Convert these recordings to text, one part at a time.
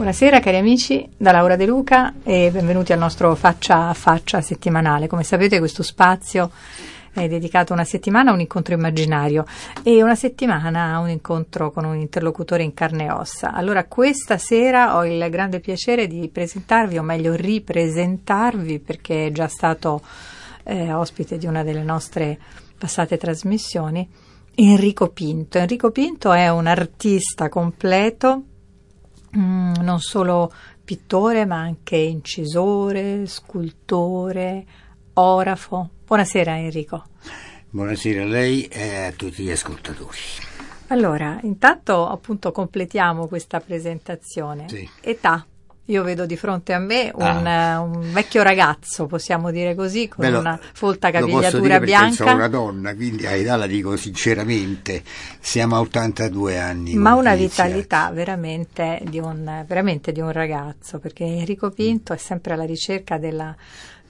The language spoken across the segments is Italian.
Buonasera cari amici da Laura De Luca e benvenuti al nostro Faccia a Faccia settimanale. Come sapete questo spazio è dedicato una settimana a un incontro immaginario e una settimana a un incontro con un interlocutore in carne e ossa. Allora questa sera ho il grande piacere di presentarvi, o meglio ripresentarvi perché è già stato eh, ospite di una delle nostre passate trasmissioni, Enrico Pinto. Enrico Pinto è un artista completo mm, non solo pittore ma anche incisore, scultore, orafo. Buonasera Enrico. Buonasera a lei e a tutti gli ascoltatori. Allora, intanto appunto completiamo questa presentazione. Sì. Età. Io vedo di fronte a me un, Ah. eh, un vecchio ragazzo, possiamo dire così, con Beh, lo- una folta capigliatura bianca. sono una donna, quindi a età la dico sinceramente, siamo a 82 anni. Ma una vitalità veramente di, un, veramente di un ragazzo, perché Enrico Pinto è sempre alla ricerca della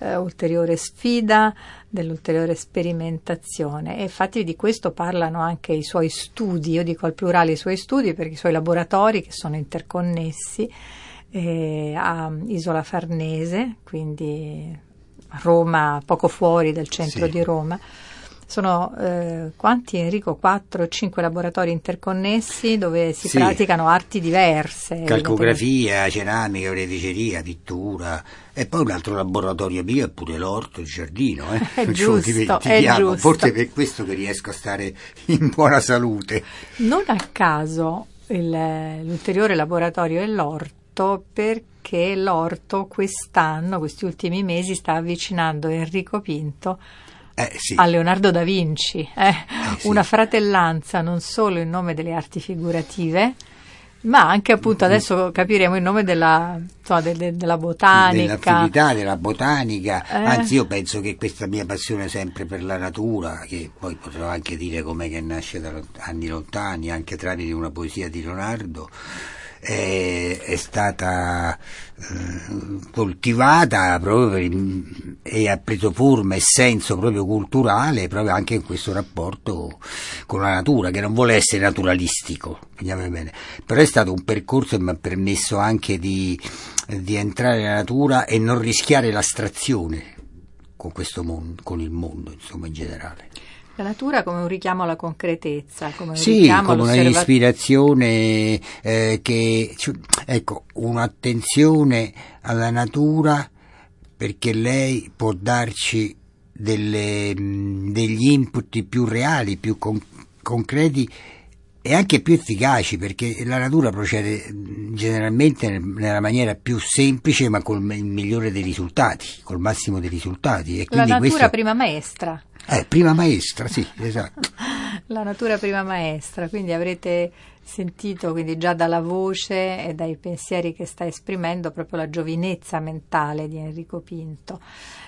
eh, ulteriore sfida, dell'ulteriore sperimentazione e infatti di questo parlano anche i suoi studi, io dico al plurale i suoi studi perché i suoi laboratori che sono interconnessi eh, a Isola Farnese, quindi Roma, poco fuori dal centro Sì. di Roma. Sono eh, quanti Enrico? 4 5 laboratori interconnessi dove si Sì. praticano arti diverse. Calcografia, ceramica, oreficeria, pittura e poi un altro laboratorio mio è pure l'orto, il giardino. Eh? È Non giusto, è giusto. Forse è per questo che riesco a stare in buona salute. Non a caso il- l'ulteriore laboratorio è l'orto perché l'orto quest'anno, questi ultimi mesi, sta avvicinando Enrico Pinto Eh sì. a Leonardo da Vinci. eh. sì. Una fratellanza non solo in nome delle arti figurative, ma anche appunto adesso capiremo in nome della, insomma, de- de- della botanica. dell'affinità, della botanica, Eh. anzi io penso che questa mia passione sempre per la natura, che poi potrò anche dire com'è che nasce da anni lontani, anche tramite una poesia di Leonardo, è, è stata eh, coltivata per- e ha preso forma e senso proprio culturale proprio anche in questo rapporto con la natura, che non vuole essere naturalistico, però è stato un percorso che mi ha permesso anche di, di entrare nella natura e non rischiare l'astrazione con questo mondo, con il mondo, insomma, in generale. La natura come un richiamo alla concretezza, come un Sì, richiamo come all'osserva- un'ispirazione eh, che, ecco, un'attenzione alla natura perché lei può darci delle, mh, degli input più reali, più con- concreti e anche più efficaci perché la natura procede mh, generalmente nel- nella maniera più semplice ma col me- il migliore dei risultati, col massimo dei risultati. E La natura questo, prima maestra. Eh, prima maestra, sì, esatto. La natura prima maestra, quindi avrete sentito quindi già dalla voce e dai pensieri che sta esprimendo proprio la giovinezza mentale di Enrico Pinto.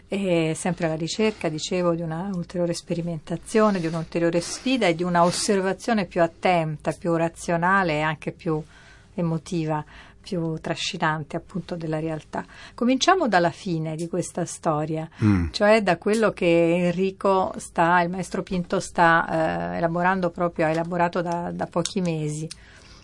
E sempre alla ricerca, dicevo, di una ulteriore sperimentazione, di un'ulteriore sfida e di una osservazione più attenta, più razionale e anche più emotiva, più trascinante appunto della realtà. Cominciamo dalla fine di questa storia Mm. cioè da quello che Enrico sta, il maestro Pinto sta eh, elaborando proprio, ha elaborato da, da pochi mesi.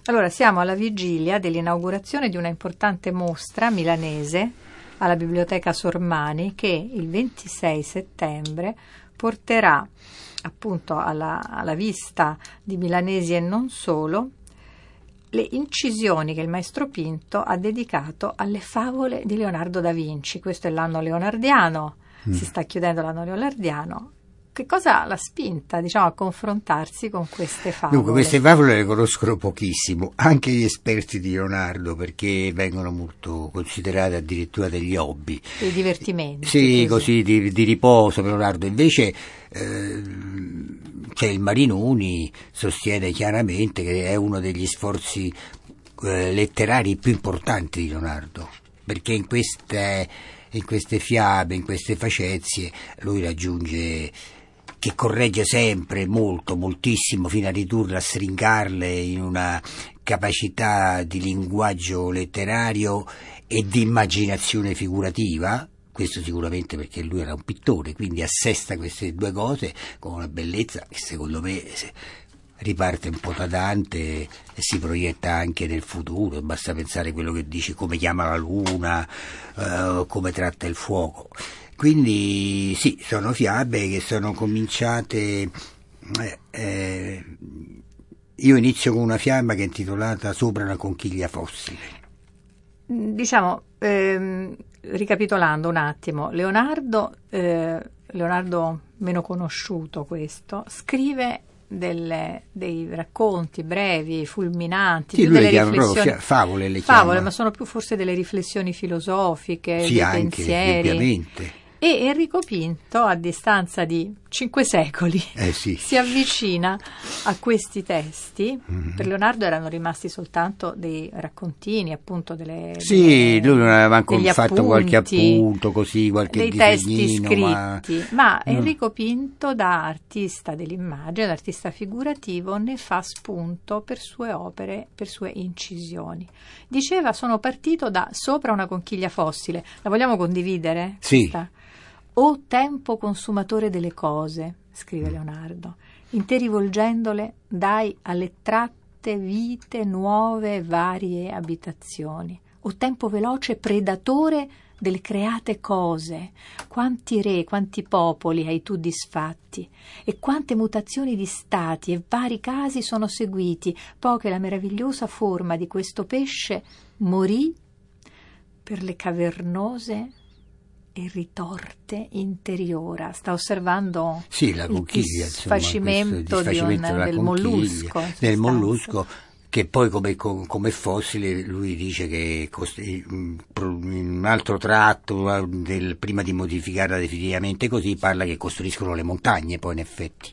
Allora, siamo alla vigilia dell'inaugurazione di una importante mostra milanese alla Biblioteca Sormani che il 26 settembre porterà appunto alla, alla vista di milanesi e non solo le incisioni che il maestro Pinto ha dedicato alle favole di Leonardo da Vinci. Questo è l'anno leonardiano, si sta chiudendo l'anno leonardiano. Che cosa l'ha spinta, diciamo, a confrontarsi con queste favole? Dunque, queste favole le conoscono pochissimo, anche gli esperti di Leonardo, perché vengono molto considerate addirittura degli hobby. Dei divertimenti. Sì, così di, di riposo per Leonardo. Invece eh, c'è il Marinoni, sostiene chiaramente che è uno degli sforzi eh, letterari più importanti di Leonardo, perché in queste, in queste fiabe, in queste facezie, lui raggiunge che corregge sempre molto, moltissimo, fino a ridurle, a stringarle in una capacità di linguaggio letterario e di immaginazione figurativa, questo sicuramente perché lui era un pittore, quindi assesta queste due cose con una bellezza che secondo me riparte un po' da Dante e si proietta anche nel futuro, basta pensare a quello che dice come chiama la luna, eh, come tratta il fuoco. Quindi sì, sono fiabe che sono cominciate... Eh, eh, io inizio con una fiamma che è intitolata Sopra una conchiglia fossile. Diciamo, ehm, ricapitolando un attimo, Leonardo, eh, Leonardo meno conosciuto questo, scrive delle, dei racconti brevi, fulminanti, sì, delle riflessioni, favole, le favole, ma sono più forse delle riflessioni filosofiche, sì, dei anche, pensieri. Ovviamente. E Enrico Pinto, a distanza di cinque secoli, eh sì. si avvicina a questi testi. Mm-hmm. Per Leonardo erano rimasti soltanto dei raccontini, appunto, delle. Sì, delle, lui non aveva ancora fatto appunti, qualche appunto, così, qualche dei testi scritti. Ma, ma Enrico Pinto, da artista dell'immagine, da artista figurativo, ne fa spunto per sue opere, per sue incisioni. Diceva: Sono partito da sopra una conchiglia fossile. La vogliamo condividere? Sì. Questa? O tempo consumatore delle cose, scrive Leonardo, in te rivolgendole dai alle tratte vite nuove e varie abitazioni. O tempo veloce predatore delle create cose, quanti re, quanti popoli hai tu disfatti, e quante mutazioni di stati e vari casi sono seguiti, poche la meravigliosa forma di questo pesce morì per le cavernose e ritorte interiora. Sta osservando sì, la conchiglia, il un, del mollusco. Del mollusco che poi come, come, fossile lui dice che in un altro tratto del, prima di modificarla definitivamente così parla che costruiscono le montagne poi in effetti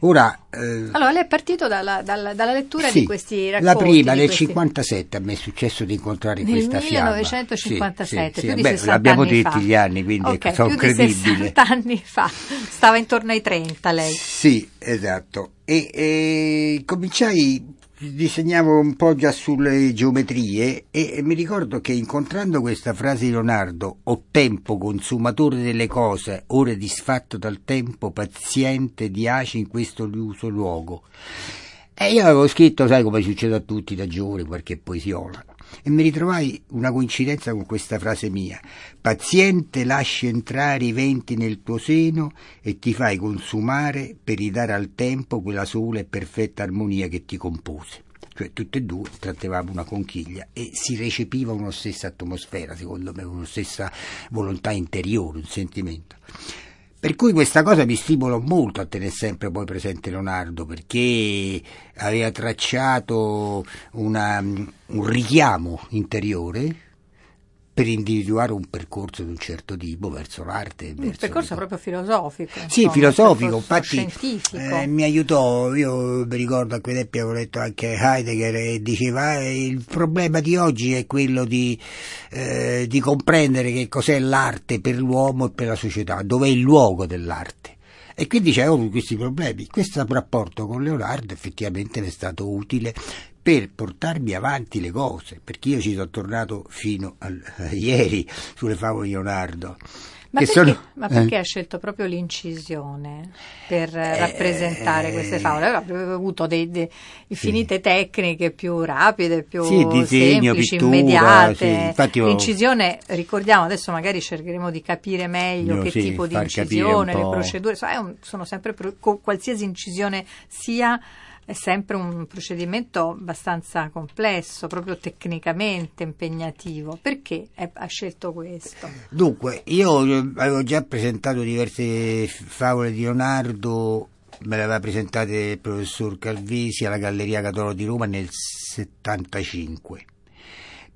Ora, eh, allora, lei è partito dalla, dalla, dalla lettura sì, di questi racconti. La prima, nel questi... 57, a me è successo di incontrare nel questa fiamma. Nel 1957, sì, più sì, di beh, 60 l'abbiamo detti gli anni, quindi okay, sono di 60 anni fa, stava intorno ai 30 lei. Sì, esatto. E, e cominciai disegnavo un po' già sulle geometrie e mi ricordo che incontrando questa frase di Leonardo, ho tempo consumatore delle cose, ore disfatto dal tempo, paziente, diace in questo liuso luogo. E io avevo scritto, sai come succede a tutti da giovane, qualche poesiola. E mi ritrovai una coincidenza con questa frase mia. Paziente lasci entrare i venti nel tuo seno e ti fai consumare per ridare al tempo quella sola e perfetta armonia che ti compose. Cioè tutte e due trattavamo una conchiglia e si recepiva una stessa atmosfera, secondo me, una stessa volontà interiore, un sentimento. Per cui questa cosa mi stimola molto a tenere sempre poi presente Leonardo, perché aveva tracciato una, un richiamo interiore per individuare un percorso di un certo tipo verso l'arte. Un percorso il... proprio filosofico. Sì, insomma, filosofico, infatti scientifico. Eh, mi aiutò, io mi ricordo a quell'epoca ho letto anche Heidegger e diceva eh, il problema di oggi è quello di, eh, di comprendere che cos'è l'arte per l'uomo e per la società, dov'è il luogo dell'arte. E quindi c'erano questi problemi. Questo rapporto con Leonardo effettivamente mi è stato utile per portarmi avanti le cose, perché io ci sono tornato fino a, a ieri sulle favole di Leonardo. Ma perché, sono, ma perché eh? ha scelto proprio l'incisione per eh, rappresentare queste favole? Aveva avuto dei, dei, infinite sì. tecniche più rapide, più sì, disegno, semplici, pittura, immediate. Sì. L'incisione, ricordiamo, adesso magari cercheremo di capire meglio no, che tipo di incisione, le procedure, sono sempre qualsiasi incisione sia è sempre un procedimento abbastanza complesso, proprio tecnicamente impegnativo. Perché ha scelto questo? Dunque, io avevo già presentato diverse favole di Leonardo, me le aveva presentate il professor Calvesi alla Galleria Cattolica di Roma nel 75.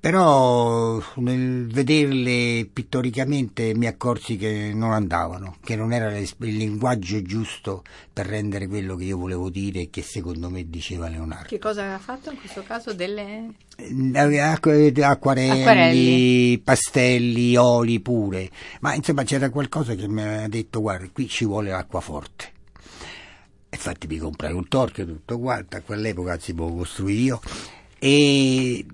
Però nel vederle pittoricamente mi accorsi che non andavano, che non era il linguaggio giusto per rendere quello che io volevo dire e che secondo me diceva Leonardo. Che cosa aveva fatto in questo caso? Delle... Acquarelli, Acquarelli, pastelli, oli pure, ma insomma c'era qualcosa che mi ha detto guarda qui ci vuole l'acqua forte. Infatti mi comprai un torchio tutto quanto, a quell'epoca si può costruire io e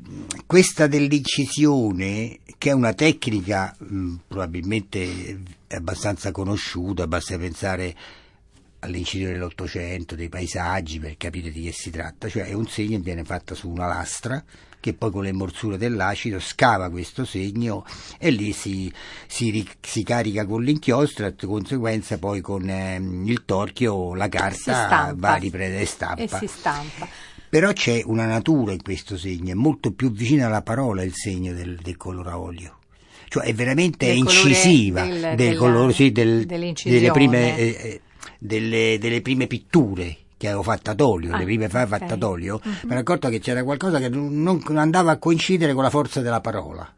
questa dell'incisione, che è una tecnica mh, probabilmente abbastanza conosciuta, basta pensare all'incisione dell'Ottocento, dei paesaggi per capire di che si tratta, cioè è un segno che viene fatto su una lastra che poi con le morsure dell'acido scava questo segno e lì si, si, si carica con l'inchiostro e di conseguenza poi con eh, il torchio la carta va a riprendere stampa. E si stampa. Però c'è una natura in questo segno, è molto più vicina alla parola il segno del, del colore a olio. Cioè è veramente Del incisiva del- del della- colore, sì, del- delle, prime, eh, eh, delle, delle prime pitture che avevo fatto ad olio, Ah, le prime fa- ok. fatte ad olio, mi ero accorto che c'era qualcosa che non, non andava a coincidere con la forza della parola.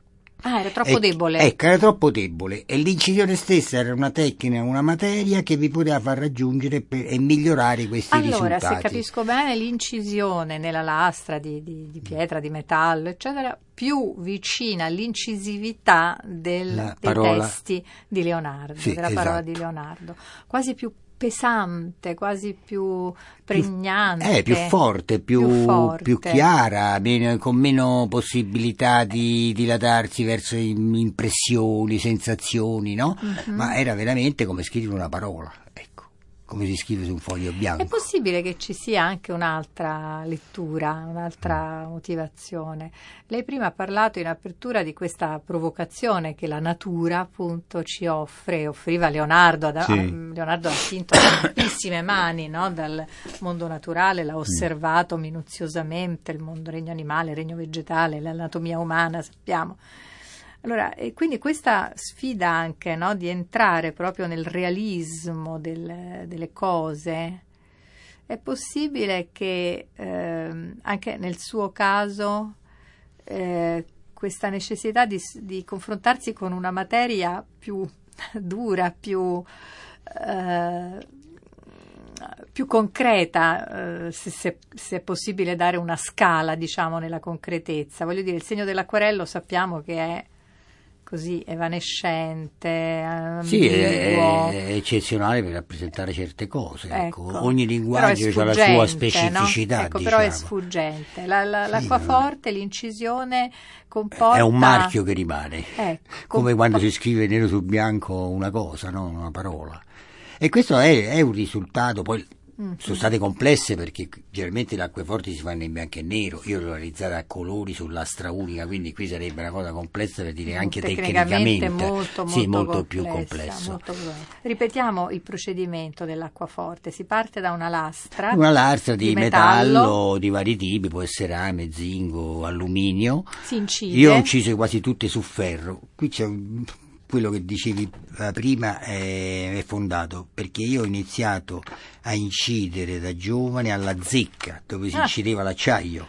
Ah, era troppo Ec- debole. Ecco, era troppo debole e l'incisione stessa era una tecnica, una materia che vi poteva far raggiungere per- e migliorare questi Allora, risultati. se capisco bene, l'incisione nella lastra di, di- di pietra, di metallo, eccetera, più vicina all'incisività del- dei parola- testi di Leonardo, Sì, della parola esatto. di Leonardo, quasi più pesante, quasi più pregnante. Eh, più forte, più, Più forte. più chiara, meno- con meno possibilità di dilatarsi verso im- impressioni, sensazioni, no? Mhm. Ma era veramente come scrivere una parola, ecco, come si scrive su un foglio bianco. È possibile che ci sia anche un'altra lettura, Mm. un'altra motivazione. Lei prima ha parlato in apertura di questa provocazione che la natura appunto ci offre, offriva Leonardo, ad- Sì. a- Leonardo ha attinto tantissime mani no, dal mondo naturale, Mm. l'ha osservato minuziosamente, il mondo regno animale, il regno vegetale, l'anatomia umana, sappiamo. Allora, e quindi questa sfida anche no, di entrare proprio nel realismo del- delle cose, è possibile che ehm, anche nel suo caso eh, questa necessità di, di confrontarsi con una materia più dura, più, eh, più concreta, eh, se, se- se è possibile dare una scala, diciamo, nella concretezza. Voglio dire, il segno dell'acquarello sappiamo che è così evanescente, Sì, ambiguo. è, è eccezionale per rappresentare certe cose. Ecco. Ecco. Ogni linguaggio ha la sua specificità. no? Ecco, diciamo. però è sfuggente. La- la- Sì, l'acquaforte, l'incisione comporta... È un marchio che rimane. Ecco, come quando si scrive nero su bianco una cosa, no? una parola. E questo è, è un risultato, poi Mm. sono state complesse perché generalmente le acqueforti si fanno in bianco e nero, io l'ho realizzata a colori su lastra unica, quindi qui sarebbe una cosa complessa per dire anche tecnicamente tecnicamente, molto, molto, sì, molto più complesso. molto. Ripetiamo il procedimento dell'acquaforte. Si parte da una lastra, Una lastra di, di metallo, metallo. di vari tipi, può essere rame, zinco, alluminio. si incide. Io ho inciso quasi tutte su ferro. Qui c'è un- quello che dicevi eh, prima è, fondato perché io ho iniziato a incidere da giovane alla zecca dove si Ah. incideva l'acciaio.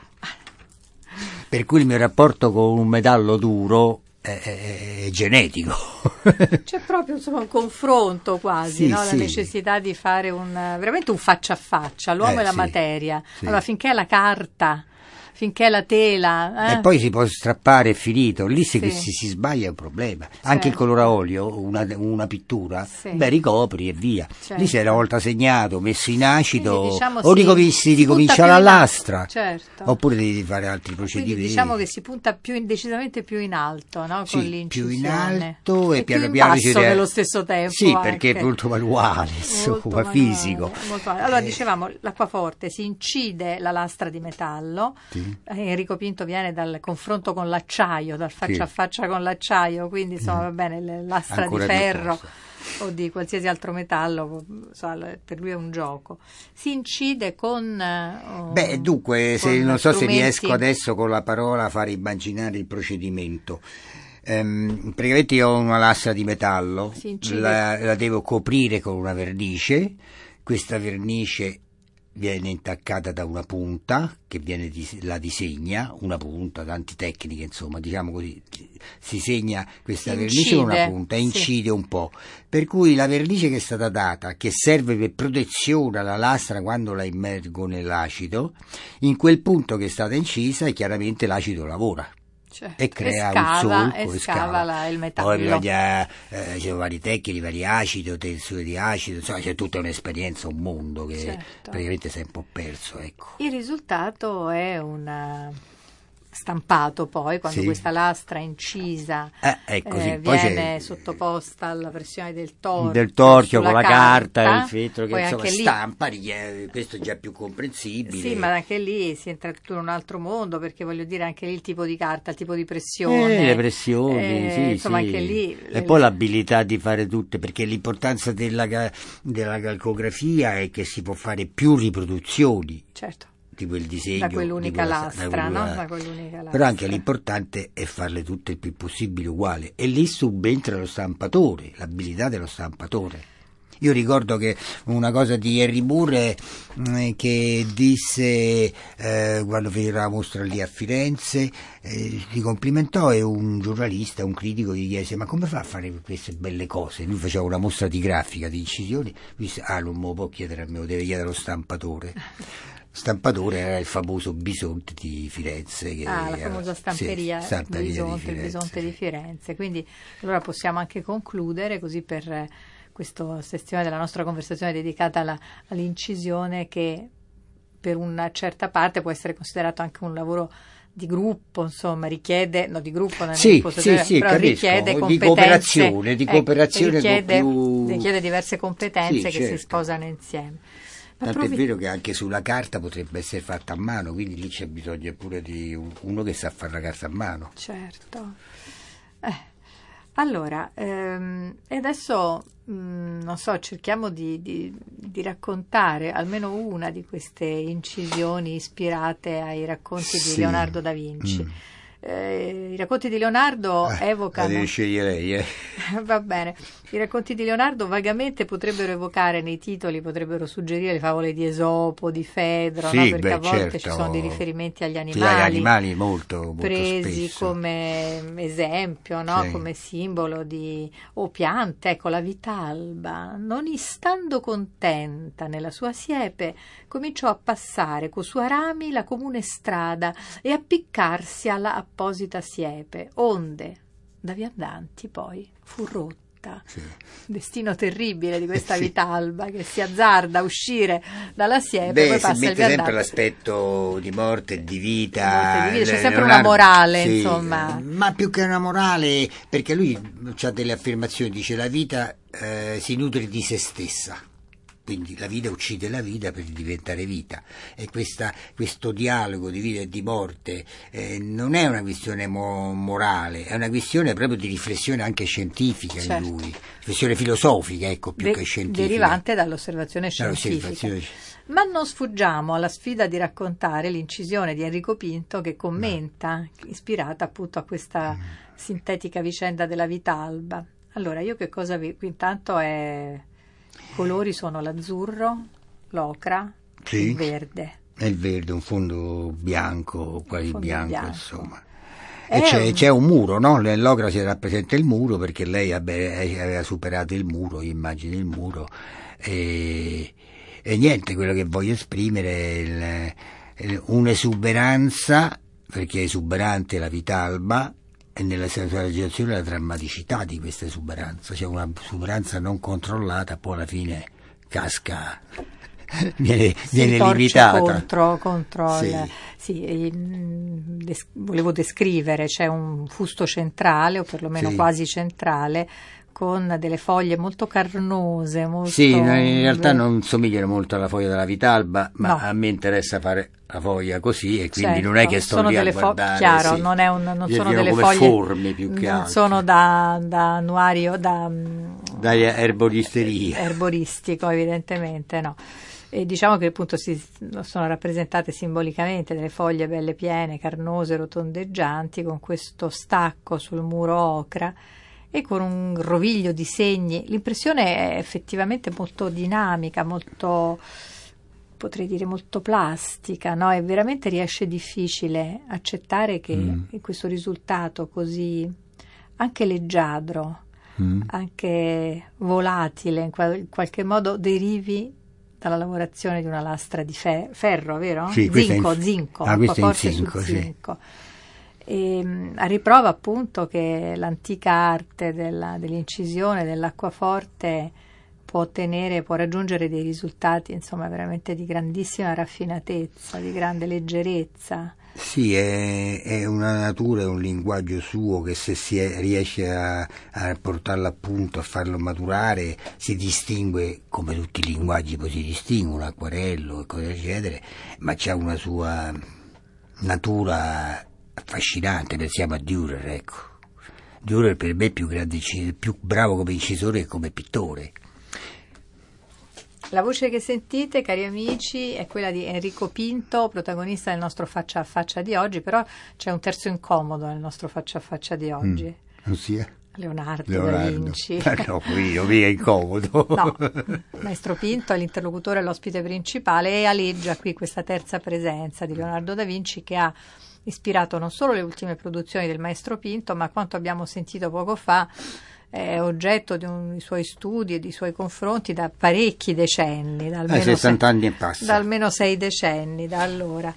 Per cui il mio rapporto con un metallo duro è, è- è genetico. C'è proprio insomma, un confronto quasi, Sì, no? la sì. necessità di fare un, veramente un faccia a faccia, l'uomo Eh, e la sì, materia. Allora, finché è la carta, finché la tela, eh? E poi si può strappare è finito, lì se Sì. si, si sbaglia è un problema. Anche il Certo. colore a olio, una, una pittura, Sì. beh ricopri e via. Certo. Lì se una volta segnato, messo in acido, Quindi, diciamo, o si- ricominci, ricomincia la più in lastra, Certo. oppure devi fare altri Quindi procedimenti. diciamo che si punta più in- decisamente più in alto, no? Sì, con più l'incisione. in alto e, più piano in piano basso si re- nello stesso tempo. Sì, perché anche. è molto manuale, insomma, Molto manuale, fisico. molto manuale. Allora, Eh, dicevamo, l'acquaforte si incide la lastra di metallo, Sì. Eh, Enrico Pinto viene dal confronto con l'acciaio, dal faccia Sì. Mm. a faccia con l'acciaio, quindi insomma va bene, lastra Ancora di ferro o di qualsiasi altro metallo, per lui è un gioco. Si incide con... eh, Beh, dunque, se, con non so se strumenti- riesco adesso con la parola a fare immaginare il procedimento. Ehm, praticamente io ho una lastra di metallo, la, la devo coprire con una vernice, questa vernice viene intaccata da una punta che viene, la disegna, una punta, tanti tecniche insomma, diciamo così, si segna questa vernice con una punta e sì. incide un po', per cui la vernice che è stata data, che serve per protezione alla lastra quando la immergo nell'acido, in quel punto che è stata incisa chiaramente l'acido lavora. Certo. e crea e scava, un solco e, e scava la, il metallo. Poi bisogna, eh, c'è vari tecnici, vari acido, tensore di acido, insomma c'è tutta un'esperienza, un mondo che certo. praticamente si è un po' perso. Ecco. Il risultato è una stampato poi quando sì. questa lastra incisa eh, eh, viene sottoposta alla pressione del torchio, del torchio con la carta, carta. il feltro che insomma, stampa lì, questo è già più comprensibile. Sì ma anche lì si entra tutto in un altro mondo perché voglio dire anche lì il tipo di carta il tipo di pressione eh, le pressioni eh, sì, insomma sì. anche lì e le... poi l'abilità di fare tutte perché l'importanza della, della calcografia è che si può fare più riproduzioni. Certo tipo il disegno da quell'unica quella, lastra, da quella, no? da quell'unica lastra. però anche l'importante è farle tutte il più possibile uguali e lì subentra lo stampatore l'abilità dello stampatore io ricordo che una cosa di Harry Moore eh, che disse eh, quando fece la mostra lì a Firenze, eh, si complimentò e un giornalista, un critico gli chiese ma come fa a fare queste belle cose? Lui faceva una mostra di grafica, di incisioni, lui disse ah non me lo può chiedere a me, lo deve chiedere allo stampatore stampatore era il famoso Bisonte di Firenze. Che ah, la famosa stamperia, sì, stamperia Bisonte, il Bisonte di Firenze. Quindi allora possiamo anche concludere così per questa sessione della nostra conversazione dedicata alla, all'incisione che per una certa parte può essere considerato anche un lavoro di gruppo, insomma, richiede, no di gruppo non sì, è sì, sì, però capisco, richiede di cooperazione, di cooperazione eh, richiede, più... richiede, diverse competenze sì, che certo. si sposano insieme. Tanto è vero che anche sulla carta potrebbe essere fatta a mano, quindi lì c'è bisogno pure di uno che sa fare la carta a mano. Certo. Eh. Allora, ehm, e adesso mh, mm, non so, cerchiamo di, di, di, raccontare almeno una di queste incisioni ispirate ai racconti sì. di Leonardo da Vinci. Mm eh, i racconti di Leonardo eh, evocano. Devi scegliere lei, eh. Va bene. I racconti di Leonardo vagamente potrebbero evocare nei titoli, potrebbero suggerire le favole di Esopo, di Fedro, sì, no? perché beh, a volte certo. ci sono dei riferimenti agli animali. Agli animali molto, molto presi spesso. come esempio, no? Sì. come simbolo di o piante, ecco la vitalba, non istando contenta nella sua siepe, cominciò a passare co' sua rami la comune strada e a piccarsi alla apposita siepe, onde da viandanti poi fu rotta. Sì. Destino terribile di questa sì. vitalba che si azzarda a uscire dalla siepe Beh, poi passa si il mette sempre l'aspetto di morte e di vita. Di vita. C'è sempre una morale, sì, insomma. Ma più che una morale, perché lui ha delle affermazioni, dice la vita eh, si nutre di se stessa quindi la vita uccide la vita per diventare vita e questa, questo dialogo di vita e di morte eh, non è una questione mo- morale, è una questione proprio di riflessione anche scientifica certo. in lui, riflessione filosofica ecco più De- che scientifica. Derivante dall'osservazione scientifica. Dall'osservazione... Ma non sfuggiamo alla sfida di raccontare l'incisione di Enrico Pinto che commenta, no. ispirata appunto a questa mm. sintetica vicenda della vita alba. Allora, io che cosa vi... Intanto è colori sono l'azzurro, l'ocra, sì. il verde. E il verde, un fondo bianco, quasi fondo bianco, bianco, insomma. E c'è, un... c'è, un muro, no? Nell'ocra si rappresenta il muro perché lei vabbè, aveva superato il muro, immagini il muro. E, e niente, quello che voglio esprimere è un'esuberanza, perché è esuberante la vitalba, e nella situazione la drammaticità di questa esuberanza, cioè una esuberanza non controllata poi alla fine casca, viene, viene limitata. Contro, contro sì. il, sì, des, volevo descrivere, c'è un fusto centrale o perlomeno sì. quasi centrale con delle foglie molto carnose. Molto... Sì, in realtà non somigliano molto alla foglia della Vitalba, ma no. a me interessa fare la foglia così e quindi certo. non è che sto sono lì delle a guardare. Fo- chiaro, sì. non, è un, non sono delle come foglie forme più che non altro. sono da, da annuario, da da erboristeria. Erboristico, evidentemente, no. E diciamo che appunto si, sono rappresentate simbolicamente delle foglie belle piene, carnose, rotondeggianti, con questo stacco sul muro ocra e con un roviglio di segni. L'impressione è effettivamente molto dinamica, molto potrei dire molto plastica, no? E veramente riesce difficile accettare che Mm. questo risultato così anche leggiadro, Mm. anche volatile, in, qual- in qualche modo derivi dalla lavorazione di una lastra di fe- ferro, vero? Sì, questa è in- zinco, zinco, Ah, sul zinco, sì. E, a riprova appunto che l'antica arte della- dell'incisione, dell'acquaforte può ottenere, può raggiungere dei risultati insomma veramente di grandissima raffinatezza, di grande leggerezza. Sì, è, è una natura, è un linguaggio suo che se si è- riesce a, a portarlo a punto, a farlo maturare, si distingue, come tutti i linguaggi poi si distinguono, acquarello e cose eccetera, ma c'ha una sua natura affascinante, pensiamo a Dürer, ecco. Dürer per me è più, grande, più bravo come incisore che come pittore. La voce che sentite, cari amici, è quella di Enrico Pinto, protagonista del nostro faccia a faccia di oggi, però c'è un terzo incomodo nel nostro faccia a faccia di oggi. Non sia? Leonardo, da Leonardo. Vinci. Ah, no, io mi è incomodo. No, Maestro Pinto è l'interlocutore e l'ospite principale e aleggia qui questa terza presenza di Leonardo da Vinci che ha ispirato non solo le ultime produzioni del Maestro Pinto, ma quanto abbiamo sentito poco fa è oggetto di un- dei suoi studi e dei suoi confronti da parecchi decenni, da almeno, Eh, 60 se- anni e passa. da almeno sei decenni da allora.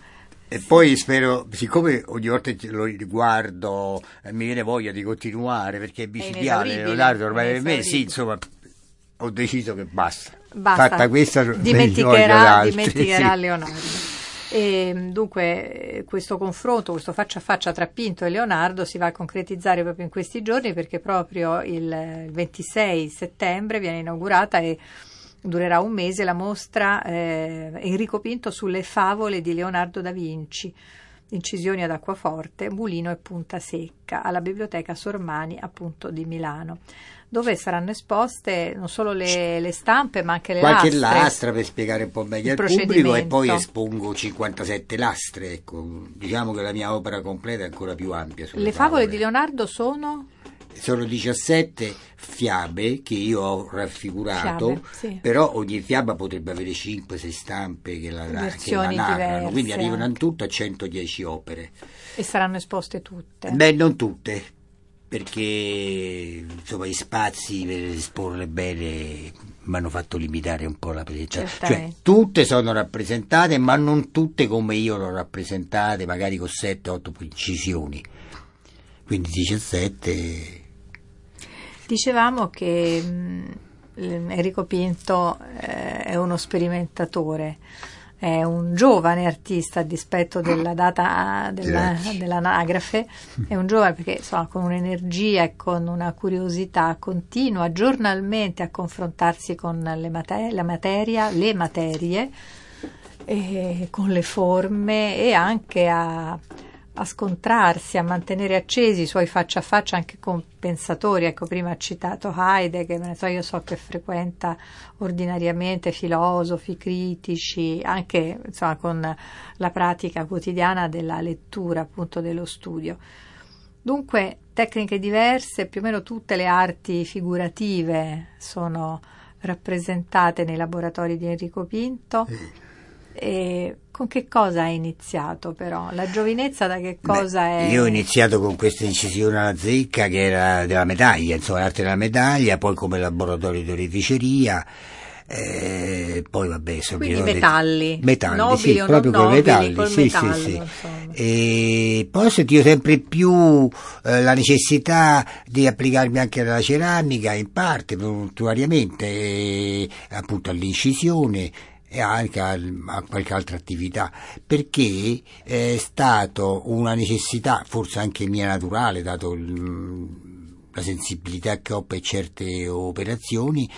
E poi spero, siccome ogni volta lo riguardo eh, mi viene voglia di continuare perché è micidiale inesauribile, Leonardo, ormai per me sì, insomma, ho deciso che basta. Basta, Fatta questa, dimenticherà, dimenticherà sì. Leonardo. E, dunque, questo confronto, questo faccia a faccia tra Pinto e Leonardo si va a concretizzare proprio in questi giorni perché proprio il eh, 26 settembre viene inaugurata e durerà un mese la mostra eh, Enrico Pinto sulle favole di Leonardo da Vinci. Incisioni ad acquaforte, mulino e punta secca alla biblioteca Sormani appunto di Milano, dove saranno esposte non solo le, le stampe ma anche le Qualche lastre. lastra per spiegare un po' meglio Il al pubblico e poi espongo 57 lastre, ecco. diciamo che la mia opera completa è ancora più ampia. sulle Le favole di Leonardo sono Sono 17 fiabe che io ho raffigurato, Fiabe, sì. però ogni fiaba potrebbe avere 5-6 stampe che la, che la narrano, quindi arrivano in tutto a 110 opere. e saranno esposte tutte. Beh, non tutte, perché insomma, gli spazi per esporle bene mi hanno fatto limitare un po' la presentazione. Cioè, tutte sono rappresentate, ma non tutte come io le ho rappresentate, magari con 7-8 incisioni. Quindi 17 Dicevamo che mh, Enrico Pinto eh, è uno sperimentatore, è un giovane artista a dispetto della data della- dell'anagrafe, è un giovane perché insomma, con un'energia e con una curiosità continua giornalmente a confrontarsi con le mate- la materia, le materie, con le forme e anche a, a scontrarsi, a mantenere accesi i suoi faccia a faccia anche con pensatori. Ecco, prima ha citato Heidegger, io so che frequenta ordinariamente filosofi critici, anche insomma, con la pratica quotidiana della lettura, appunto dello studio. Dunque, tecniche diverse, più o meno tutte le arti figurative sono rappresentate nei laboratori di Enrico Pinto. E con che cosa hai iniziato però? La giovinezza da che cosa Beh, è? Io ho iniziato con questa incisione alla zecca che era della medaglia, insomma l'arte della medaglia, poi come laboratorio di oreficeria, eh, poi vabbè sono Quindi pieno di- metalli, metalli, nobili sì, proprio con nobili, metalli, col sì, metallo, sì, sì. E poi ho sentito sempre più eh, la necessità di applicarmi anche alla ceramica, in parte, volutariamente, appunto all'incisione e anche al- a qualche altra attività, perché è stato una necessità, forse anche mia naturale, dato il- la sensibilità che ho per certe operazioni,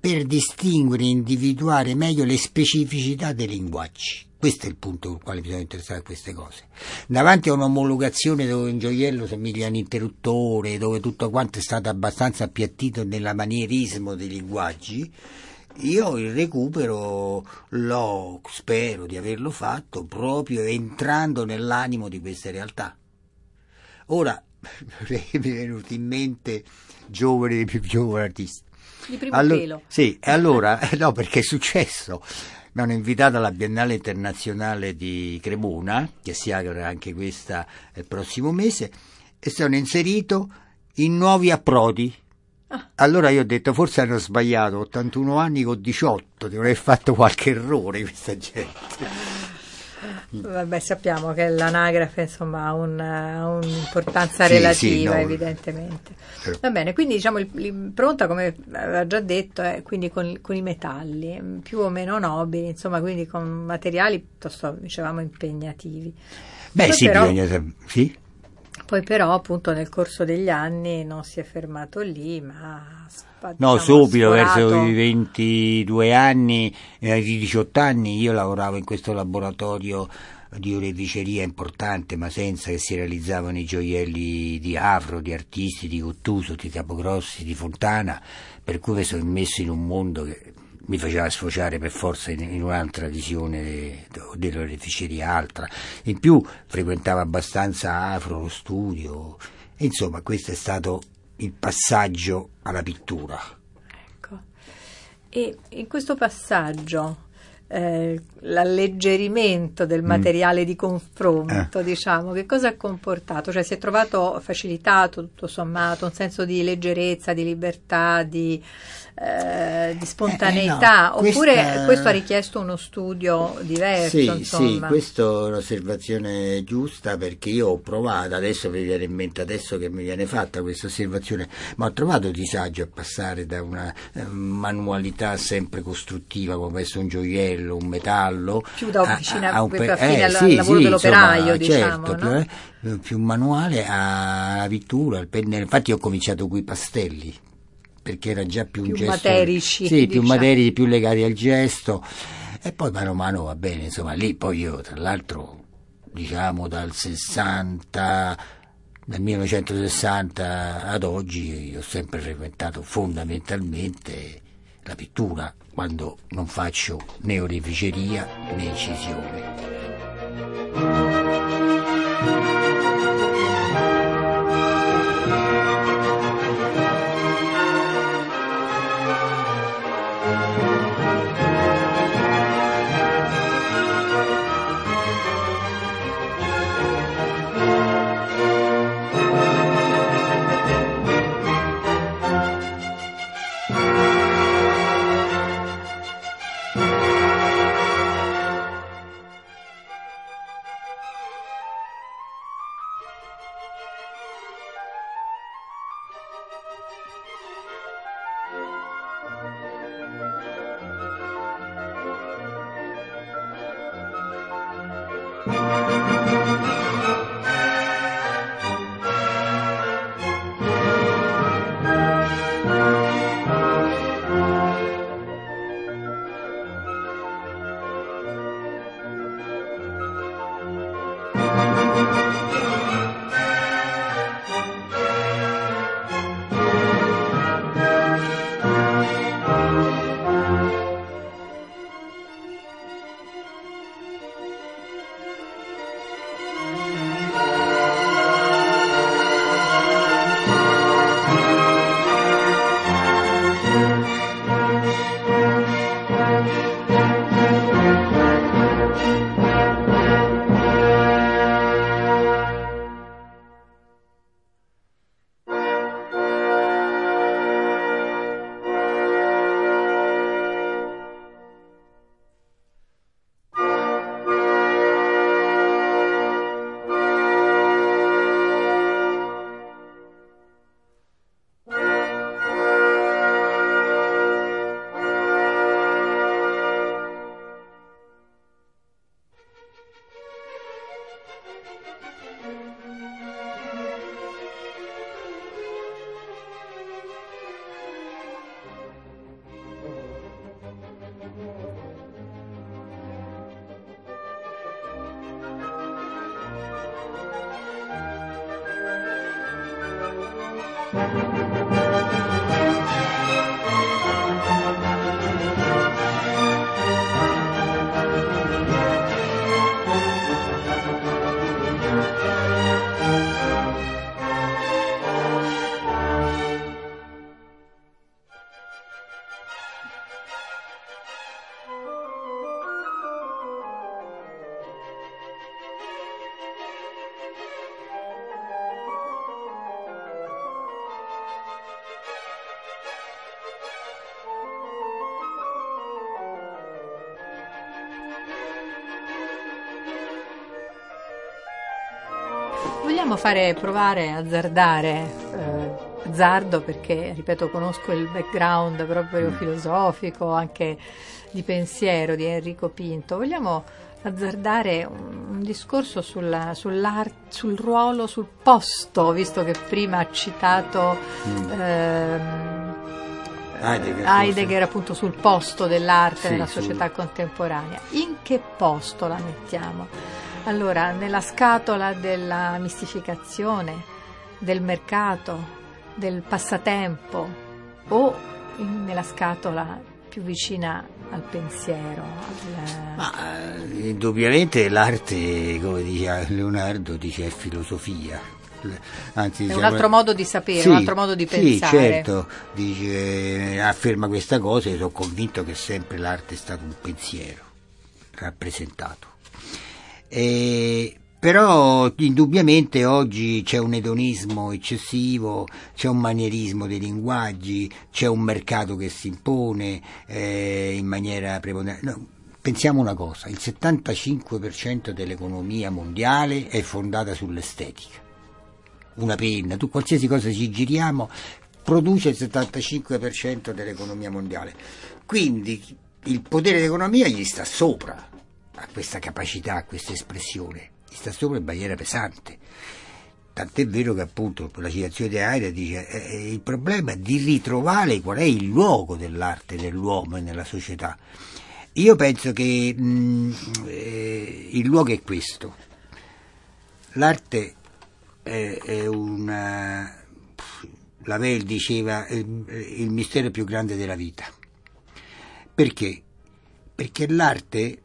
per distinguere e individuare meglio le specificità dei linguaggi. Questo è il punto sul quale bisogna interessare a queste cose. Davanti a un'omologazione dove un gioiello somiglia a un interruttore, dove tutto quanto è stato abbastanza appiattito nella manierismo dei linguaggi, io il recupero l'ho, spero di averlo fatto, proprio entrando nell'animo di queste realtà. Ora, mi è venuto in mente giovane dei più giovani artisti. Di primo Allo- pelo. Sì, e allora, no, perché è successo mi hanno invitato alla Biennale Internazionale di Cremona, che si apre anche questa il prossimo mese, e sono inserito in nuovi approdi. Ah. Allora io ho detto, forse hanno sbagliato, 81 anni con 18, devono aver fatto qualche errore questa gente. Vabbè, sappiamo che l'anagrafe insomma, ha un, un'importanza sì, relativa, sì, no. evidentemente. Va bene, quindi diciamo l'impronta, come aveva già detto, è quindi con, con, i metalli, più o meno nobili, insomma, quindi con materiali piuttosto, dicevamo, impegnativi. Beh, Poi sì, però, bisogna. Sì? Poi però appunto nel corso degli anni non si è fermato lì, ma... No, diciamo, subito, verso i 22 anni, eh, 18 anni, io lavoravo in questo laboratorio di oreficeria importante, ma senza che si realizzavano i gioielli di Afro, di artisti, di Cottuso, di Capogrossi, di Fontana, per cui mi sono immesso in un mondo che mi faceva sfociare per forza in, in un'altra visione dell'oreficeria altra. In più frequentavo abbastanza Afro, lo studio, insomma questo è stato il passaggio alla pittura. Ecco. E in questo passaggio eh, l'alleggerimento del mm. materiale mm. di confronto, eh. diciamo, che cosa ha comportato? Cioè si è trovato facilitato tutto sommato un senso di leggerezza, di libertà, di eh, di spontaneità, eh, no, oppure questa... questo ha richiesto uno studio diverso? Sì, insomma. sì, questa è un'osservazione giusta perché io ho provato, adesso mi viene in mente adesso che mi viene fatta questa osservazione, ma ho trovato disagio a passare da una eh, manualità sempre costruttiva come essere un gioiello, un metallo, più da officina, a, a un pe- affine al sì, lavoro sì, dell'operaio, insomma, diciamo, certo, no? più, più manuale alla pittura, al pennello. Infatti ho cominciato con i pastelli perché era già più, più un gesto materici, sì, diciamo. più materici, più legati al gesto e poi mano a mano va bene, insomma, lì poi io tra l'altro diciamo dal 60 dal 1960 ad oggi ho sempre frequentato fondamentalmente la pittura quando non faccio né oreficeria né incisione. Vogliamo fare provare a azzardare, eh, azzardo perché, ripeto, conosco il background proprio Mm. filosofico, anche di pensiero di Enrico Pinto. Vogliamo azzardare un, discorso sulla- sul ruolo, sul posto, visto che prima ha citato Mm. ehm, Heidegger, Heidegger appunto sul posto dell'arte Sì, nella società contemporanea. In che posto la mettiamo? Allora, nella scatola della mistificazione, del mercato, del passatempo o in- nella scatola più vicina al pensiero? al- Ma eh, indubbiamente l'arte, come dice Leonardo, dice è filosofia. Anzi, È un diciamo- altro modo di sapere, Sì, un altro modo di sì, pensare. certo, dice, afferma questa cosa e sono convinto che sempre l'arte è stato un pensiero rappresentato. E- però indubbiamente oggi c'è un edonismo eccessivo, c'è un manierismo dei linguaggi, c'è un mercato che si impone eh, in maniera preponderante. No, pensiamo una cosa, il 75% dell'economia mondiale è fondata sull'estetica. Una penna, tu qualsiasi cosa ci giriamo produce il 75% dell'economia mondiale. Quindi il potere dell'economia gli sta sopra a questa capacità, a questa espressione, gli sta sopra in maniera pesante. Tant'è vero che appunto la citazione di Heidegger dice eh, eh, il problema è di ritrovare qual è il luogo dell'arte nell'uomo e nella società. Io penso che mh, eh, il luogo è questo. L'arte è, è una... Lavelle diceva il, il mistero più grande della vita. Perché? Perché l'arte,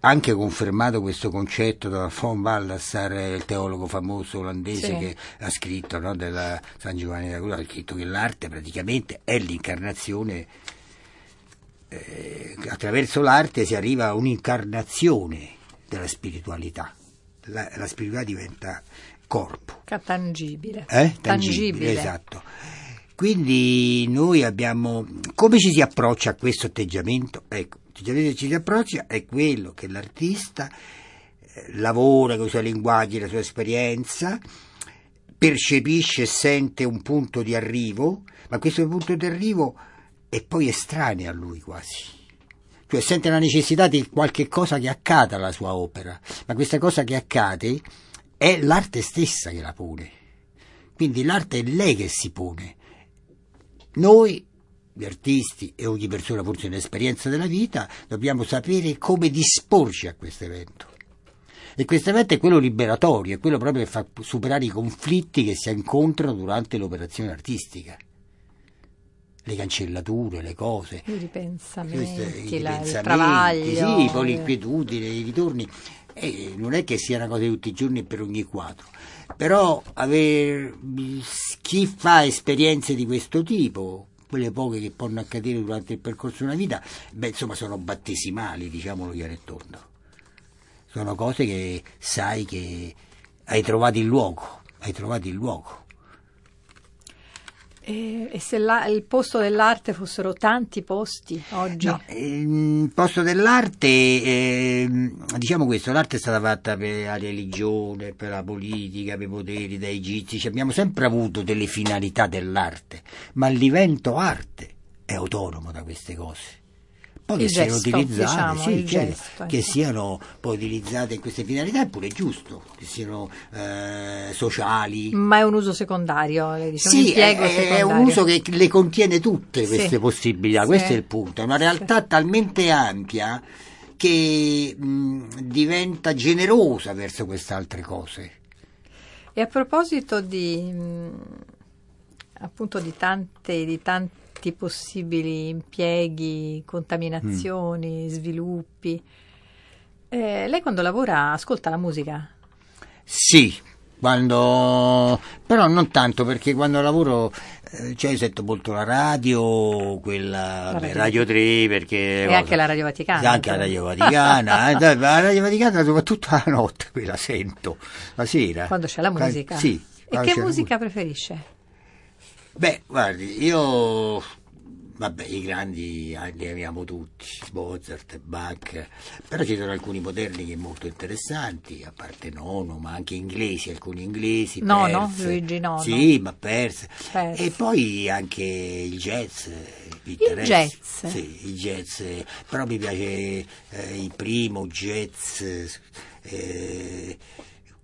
anche confermato questo concetto da von Baldassar, il teologo famoso olandese Sì. che ha scritto no, della San Giovanni da Cruz, ha scritto che l'arte praticamente è l'incarnazione, eh, attraverso l'arte si arriva a un'incarnazione della spiritualità. La, la spiritualità diventa corpo. Tangibile. Eh? Tangibile. Esatto. Quindi noi abbiamo... Come ci si approccia a questo atteggiamento? Ecco, l'atteggiamento che ci si approccia è quello che l'artista eh, lavora con i suoi linguaggi, la sua esperienza, percepisce e sente un punto di arrivo, ma questo punto di arrivo è poi estraneo a lui quasi. Cioè sente la necessità di qualche cosa che accada alla sua opera, ma questa cosa che accade è l'arte stessa che la pone. Quindi l'arte è lei che si pone. Noi, artisti e ogni persona forse nell'esperienza della vita, dobbiamo sapere come disporci a questo evento. E questo evento è quello liberatorio, è quello proprio che fa superare i conflitti che si incontrano durante l'operazione artistica. Le cancellature, le cose. I ripensamenti, Queste- i la- il travaglio. Sì, poi eh. l'inquietudine, i ritorni. E non è che sia una cosa di tutti i giorni per ogni quadro. Però aver, chi fa esperienze di questo tipo, quelle poche che possono accadere durante il percorso di una vita, beh, insomma, sono battesimali, diciamolo chiaro e tondo. Sono cose che sai che hai trovato il luogo, hai trovato il luogo. E, se la- il posto dell'arte fossero tanti posti oggi? No, il posto dell'arte, ehm, diciamo questo, l'arte è stata fatta per la religione, per la politica, per i poteri, dai egizi, abbiamo sempre avuto delle finalità dell'arte, ma il divento arte è autonomo da queste cose. Poi che siano gesto, utilizzate, diciamo, sì, certo, gesto, che siano poi utilizzate in queste finalità è pure giusto, che siano eh, sociali, Ma è un uso secondo le dice, un sì, è, impiego è secondario. un uso che le contiene tutte Sì. queste possibilità, Sì. questo è il punto, è una realtà talmente ampia che mh, diventa generosa verso queste altre cose. E a proposito di mh, appunto di tante di tanti possibili impieghi, contaminazioni, Mm. sviluppi, eh, lei quando lavora ascolta la musica? Sì, quando però non tanto perché quando lavoro eh, cioè sento molto la radio, quella La beh, radio. radio 3 perché E cosa- anche la Radio Vaticana, anche la. Radio Vaticana, eh, la Radio Vaticana soprattutto la notte, quella sento, la sera. Quando c'è la musica? Sì. E che musica preferisce? Beh, guardi, io vabbè, i grandi li amiamo tutti, Mozart, Bach, però ci sono alcuni moderni che sono molto interessanti, a parte Nono, ma anche inglesi, alcuni inglesi. Nono, Perse. Luigi Nono. Sì, ma perse. Perse. E poi anche il jazz. Il jazz? Sì, il jazz, però mi piace eh, il primo jazz. eh,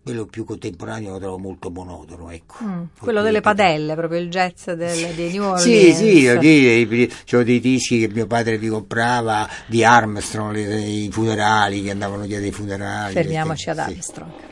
quello più contemporaneo lo trovo molto monotono, ecco. Mm, quello delle padelle, proprio il jazz del, di New Orleans. Sì, sì, dire, c'ho dei dischi che mio padre mi comprava di Armstrong, i funerali, che andavano dietro ai funerali. Fermiamoci ad Sì. Armstrong. Say,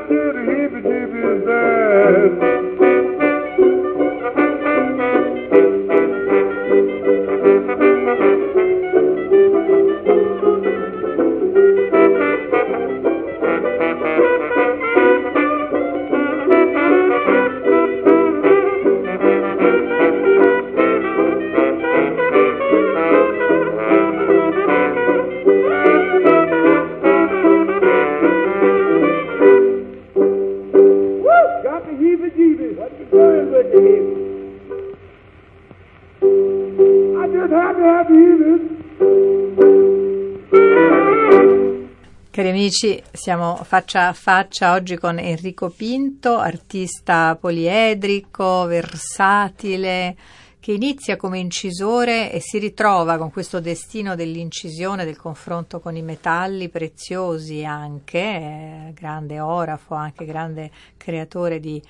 amici, siamo faccia a faccia oggi con Enrico Pinto, artista poliedrico, versatile, che inizia come incisore e si ritrova con questo destino dell'incisione, del confronto con i metalli preziosi anche, eh, grande orafo, anche grande creatore di,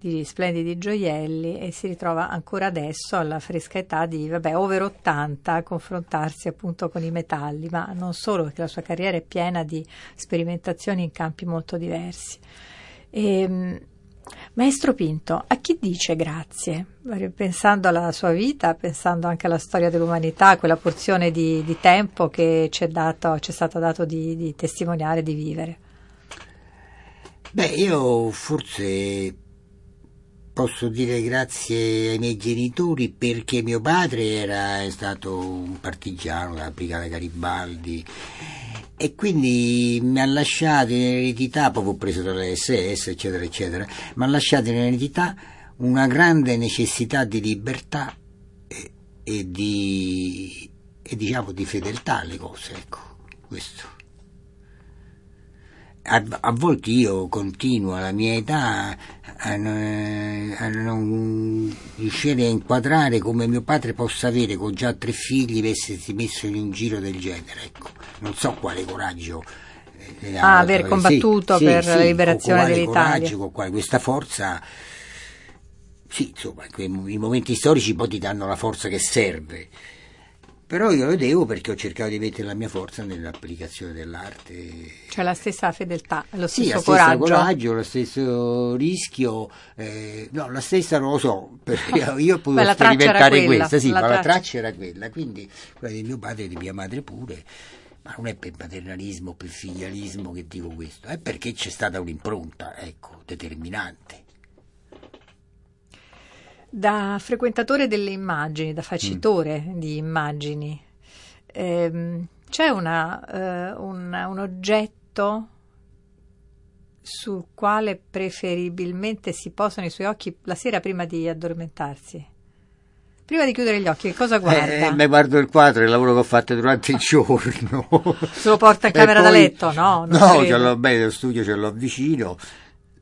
di splendidi gioielli e si ritrova ancora adesso alla fresca età di vabbè, over 80 a confrontarsi appunto con i metalli, ma non solo perché la sua carriera è piena di sperimentazioni in campi molto diversi. E, Maestro Pinto, a chi dice grazie? Pensando alla sua vita, pensando anche alla storia dell'umanità, quella porzione di, di tempo che ci è, dato, ci è stato dato di, di testimoniare, di vivere. Beh, io forse posso dire grazie ai miei genitori perché mio padre era è stato un partigiano della Brigata Garibaldi e quindi mi ha lasciato in eredità, ho preso dalle SS, eccetera, eccetera, mi ha lasciato in eredità una grande necessità di libertà e, e di, e diciamo di fedeltà alle cose, ecco, questo. A, a volte io continuo alla mia età a, non- a non riuscire a inquadrare come mio padre possa avere con già tre figli essersi messo in un giro del genere. Ecco, non so quale coraggio. eh, Ah, aver sì, combattuto sì, per sì, la liberazione con dell'Italia. coraggio, con quale- questa forza. Sì, insomma, i momenti storici poi ti danno la forza che serve. Però io lo devo perché ho cercato di mettere la mia forza nell'applicazione dell'arte. Cioè la stessa fedeltà, lo Sì, stesso la stessa coraggio. coraggio, lo stesso rischio, eh, no, la stessa non lo so, perché io ho potuto la traccia sperimentare quella, questa, sì, la ma la traccia. traccia era quella, quindi quella di mio padre e di mia madre pure, ma non è per paternalismo, per filialismo che dico questo, è perché c'è stata un'impronta, ecco, determinante. Da frequentatore delle immagini, da facitore Mm. di immagini, ehm, c'è una, eh, un, un oggetto sul quale preferibilmente si posano i suoi occhi la sera prima di addormentarsi? Prima di chiudere gli occhi, che cosa guarda? Eh, mi guardo il quadro, il lavoro che ho fatto durante il giorno. Se lo porta in camera da poi- letto? No, non no, ce l'ho bene, lo studio ce l'ho vicino.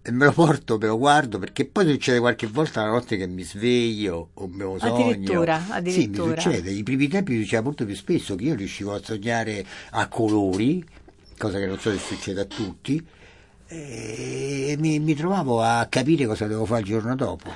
E me lo porto, me lo guardo, perché poi succede qualche volta la notte che mi sveglio o me lo sogno. Addirittura, Sì, mi addirittura. succede. I primi tempi succedeva molto più spesso che io riuscivo a sognare a colori, cosa che non so se succede a tutti, e mi, mi trovavo a capire cosa devo fare il giorno dopo.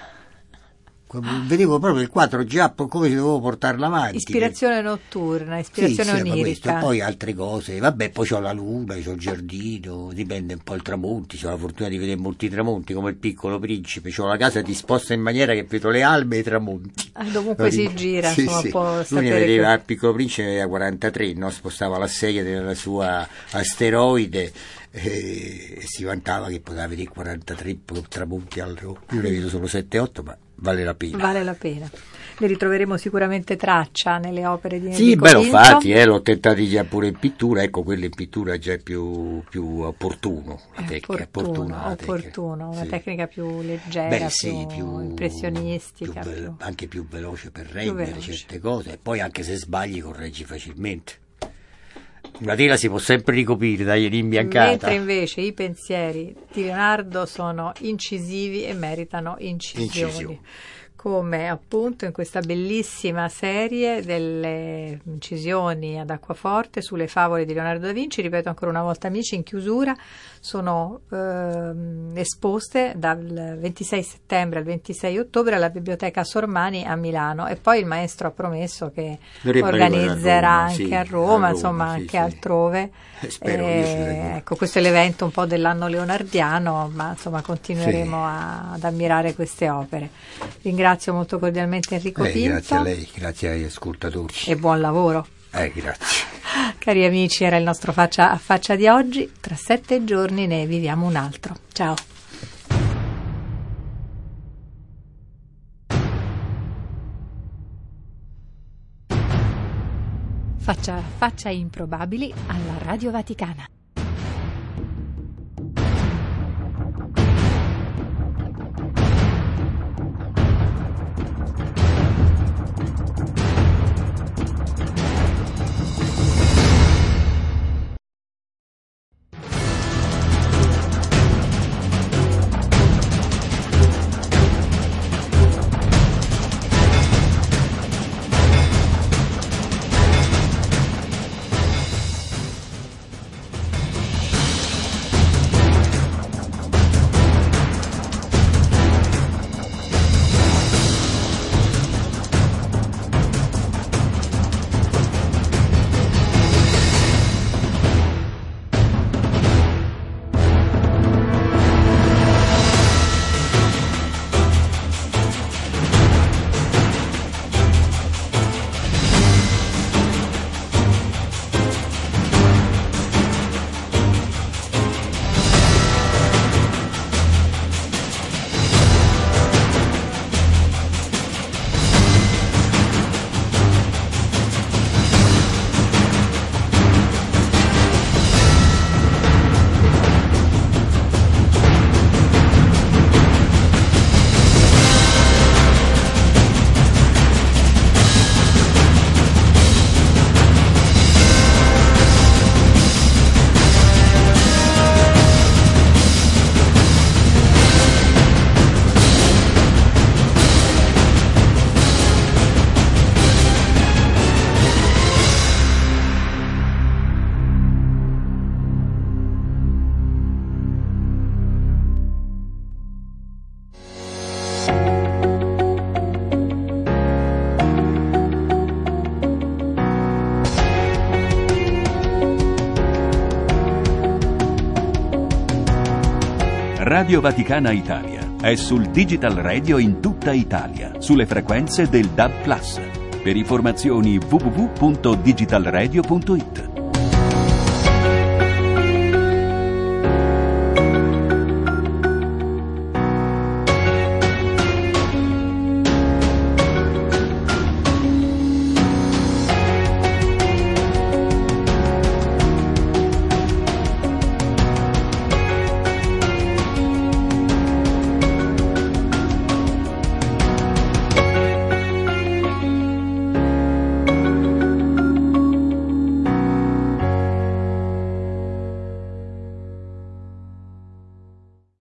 Vedevo proprio il quadro già come se dovevo portarlo avanti. Ispirazione notturna, Sì, ispirazione sì, questo, onirica. e poi altre cose, vabbè, poi c'ho la luna, c'ho il giardino, dipende un po' il tramonti, c'ho la fortuna di vedere molti tramonti come il piccolo principe, c'ho la casa disposta in maniera che vedo le albe e i tramonti. Ah, dovunque si Capito? gira, Sì, insomma, sì. può Lui ne vedeva, che- il piccolo principe aveva 43, no? spostava la sedia nella sua asteroide e, e si vantava che poteva vedere 43 tramonti al giorno. Io ne vedo solo 7-8, ma vale la pena. Vale la pena. Ne ritroveremo sicuramente traccia nelle opere di Sì, Enrico beh, l'ho fatti, eh, l'ho tentati già pure in pittura, ecco, quello in pittura già è più, più opportuno, la tecnica, opportuno, tecnica. opportuno, una Sì. tecnica più leggera, Beh, sì, più, impressionistica. più più- anche più veloce per rendere veloce. certe cose, e poi anche se sbagli correggi facilmente. Una tela si può sempre ricoprire, dai, rimbiancata. Mentre invece i pensieri di Leonardo sono incisivi e meritano incisioni. Incisioni. Come appunto in questa bellissima serie delle incisioni ad acquaforte sulle favole di Leonardo da Vinci, ripeto ancora una volta amici, in chiusura sono ehm, esposte dal 26 settembre al 26 ottobre alla Biblioteca Sormani a Milano e poi il maestro ha promesso che organizzerà a Roma, anche sì, a a Roma, Roma, insomma sì, anche sì. altrove. Eh, spero, vengo. ecco, questo è l'evento un po' dell'anno leonardiano, ma insomma continueremo a- ad ammirare queste opere. Ringrazio molto cordialmente Enrico Eh, Pinto grazie a lei, grazie agli ascoltatori. e buon lavoro. Eh, grazie. Cari amici, era il nostro faccia a faccia di oggi. Tra sette giorni ne viviamo un altro. Ciao. Faccia a faccia improbabili alla Radio Vaticana. Radio Vaticana Italia è sul Digital Radio in tutta Italia, sulle frequenze del DAB+. Per informazioni www.digitalradio.it